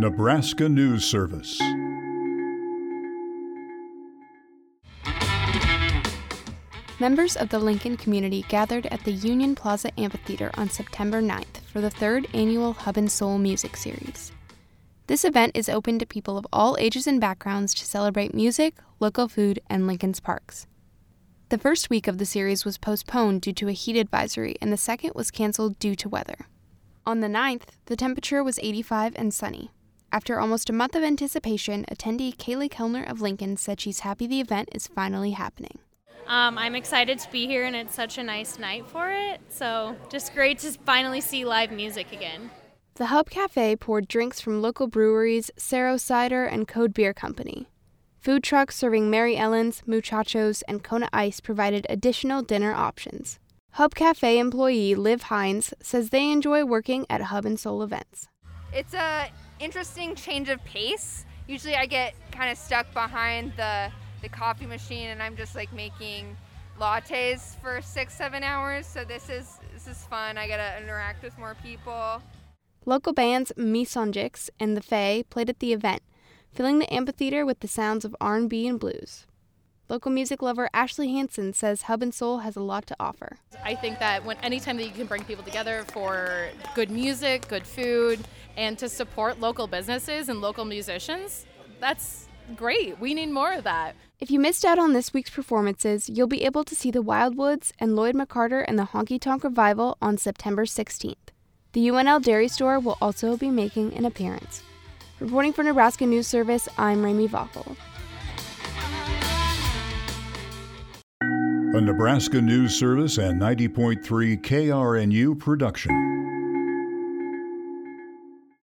Nebraska News Service. Members of the Lincoln community gathered at the Union Plaza Amphitheater on September 9th for the third annual Hub and Soul Music Series. This event is open to people of all ages and backgrounds to celebrate music, local food, and Lincoln's parks. The first week of the series was postponed due to a heat advisory, and the second was canceled due to weather. On the 9th, the temperature was 85 and sunny. After almost a month of anticipation, attendee Kaylee Kellner of Lincoln said she's happy the event is finally happening. Um, I'm excited to be here, and it's such a nice night for it. So, just great to finally see live music again. The Hub Cafe poured drinks from local breweries, Saro Cider, and Code Beer Company. Food trucks serving Mary Ellen's, Muchachos, and Kona Ice provided additional dinner options. Hub Cafe employee Liv Hines says they enjoy working at Hub and Soul events. It's a interesting change of pace. Usually I get kind of stuck behind the the coffee machine and I'm just like making lattes for 6-7 hours. So this is this is fun. I get to interact with more people. Local bands Misonjix and The Fae played at the event, filling the amphitheater with the sounds of R&B and blues. Local music lover Ashley Hansen says Hub and Soul has a lot to offer. I think that when anytime that you can bring people together for good music, good food, and to support local businesses and local musicians, that's great. We need more of that. If you missed out on this week's performances, you'll be able to see the Wildwoods and Lloyd McCarter and the Honky Tonk Revival on September 16th. The UNL Dairy Store will also be making an appearance. Reporting for Nebraska News Service, I'm Rami Vachel. A Nebraska News Service and 90.3 KRNU production.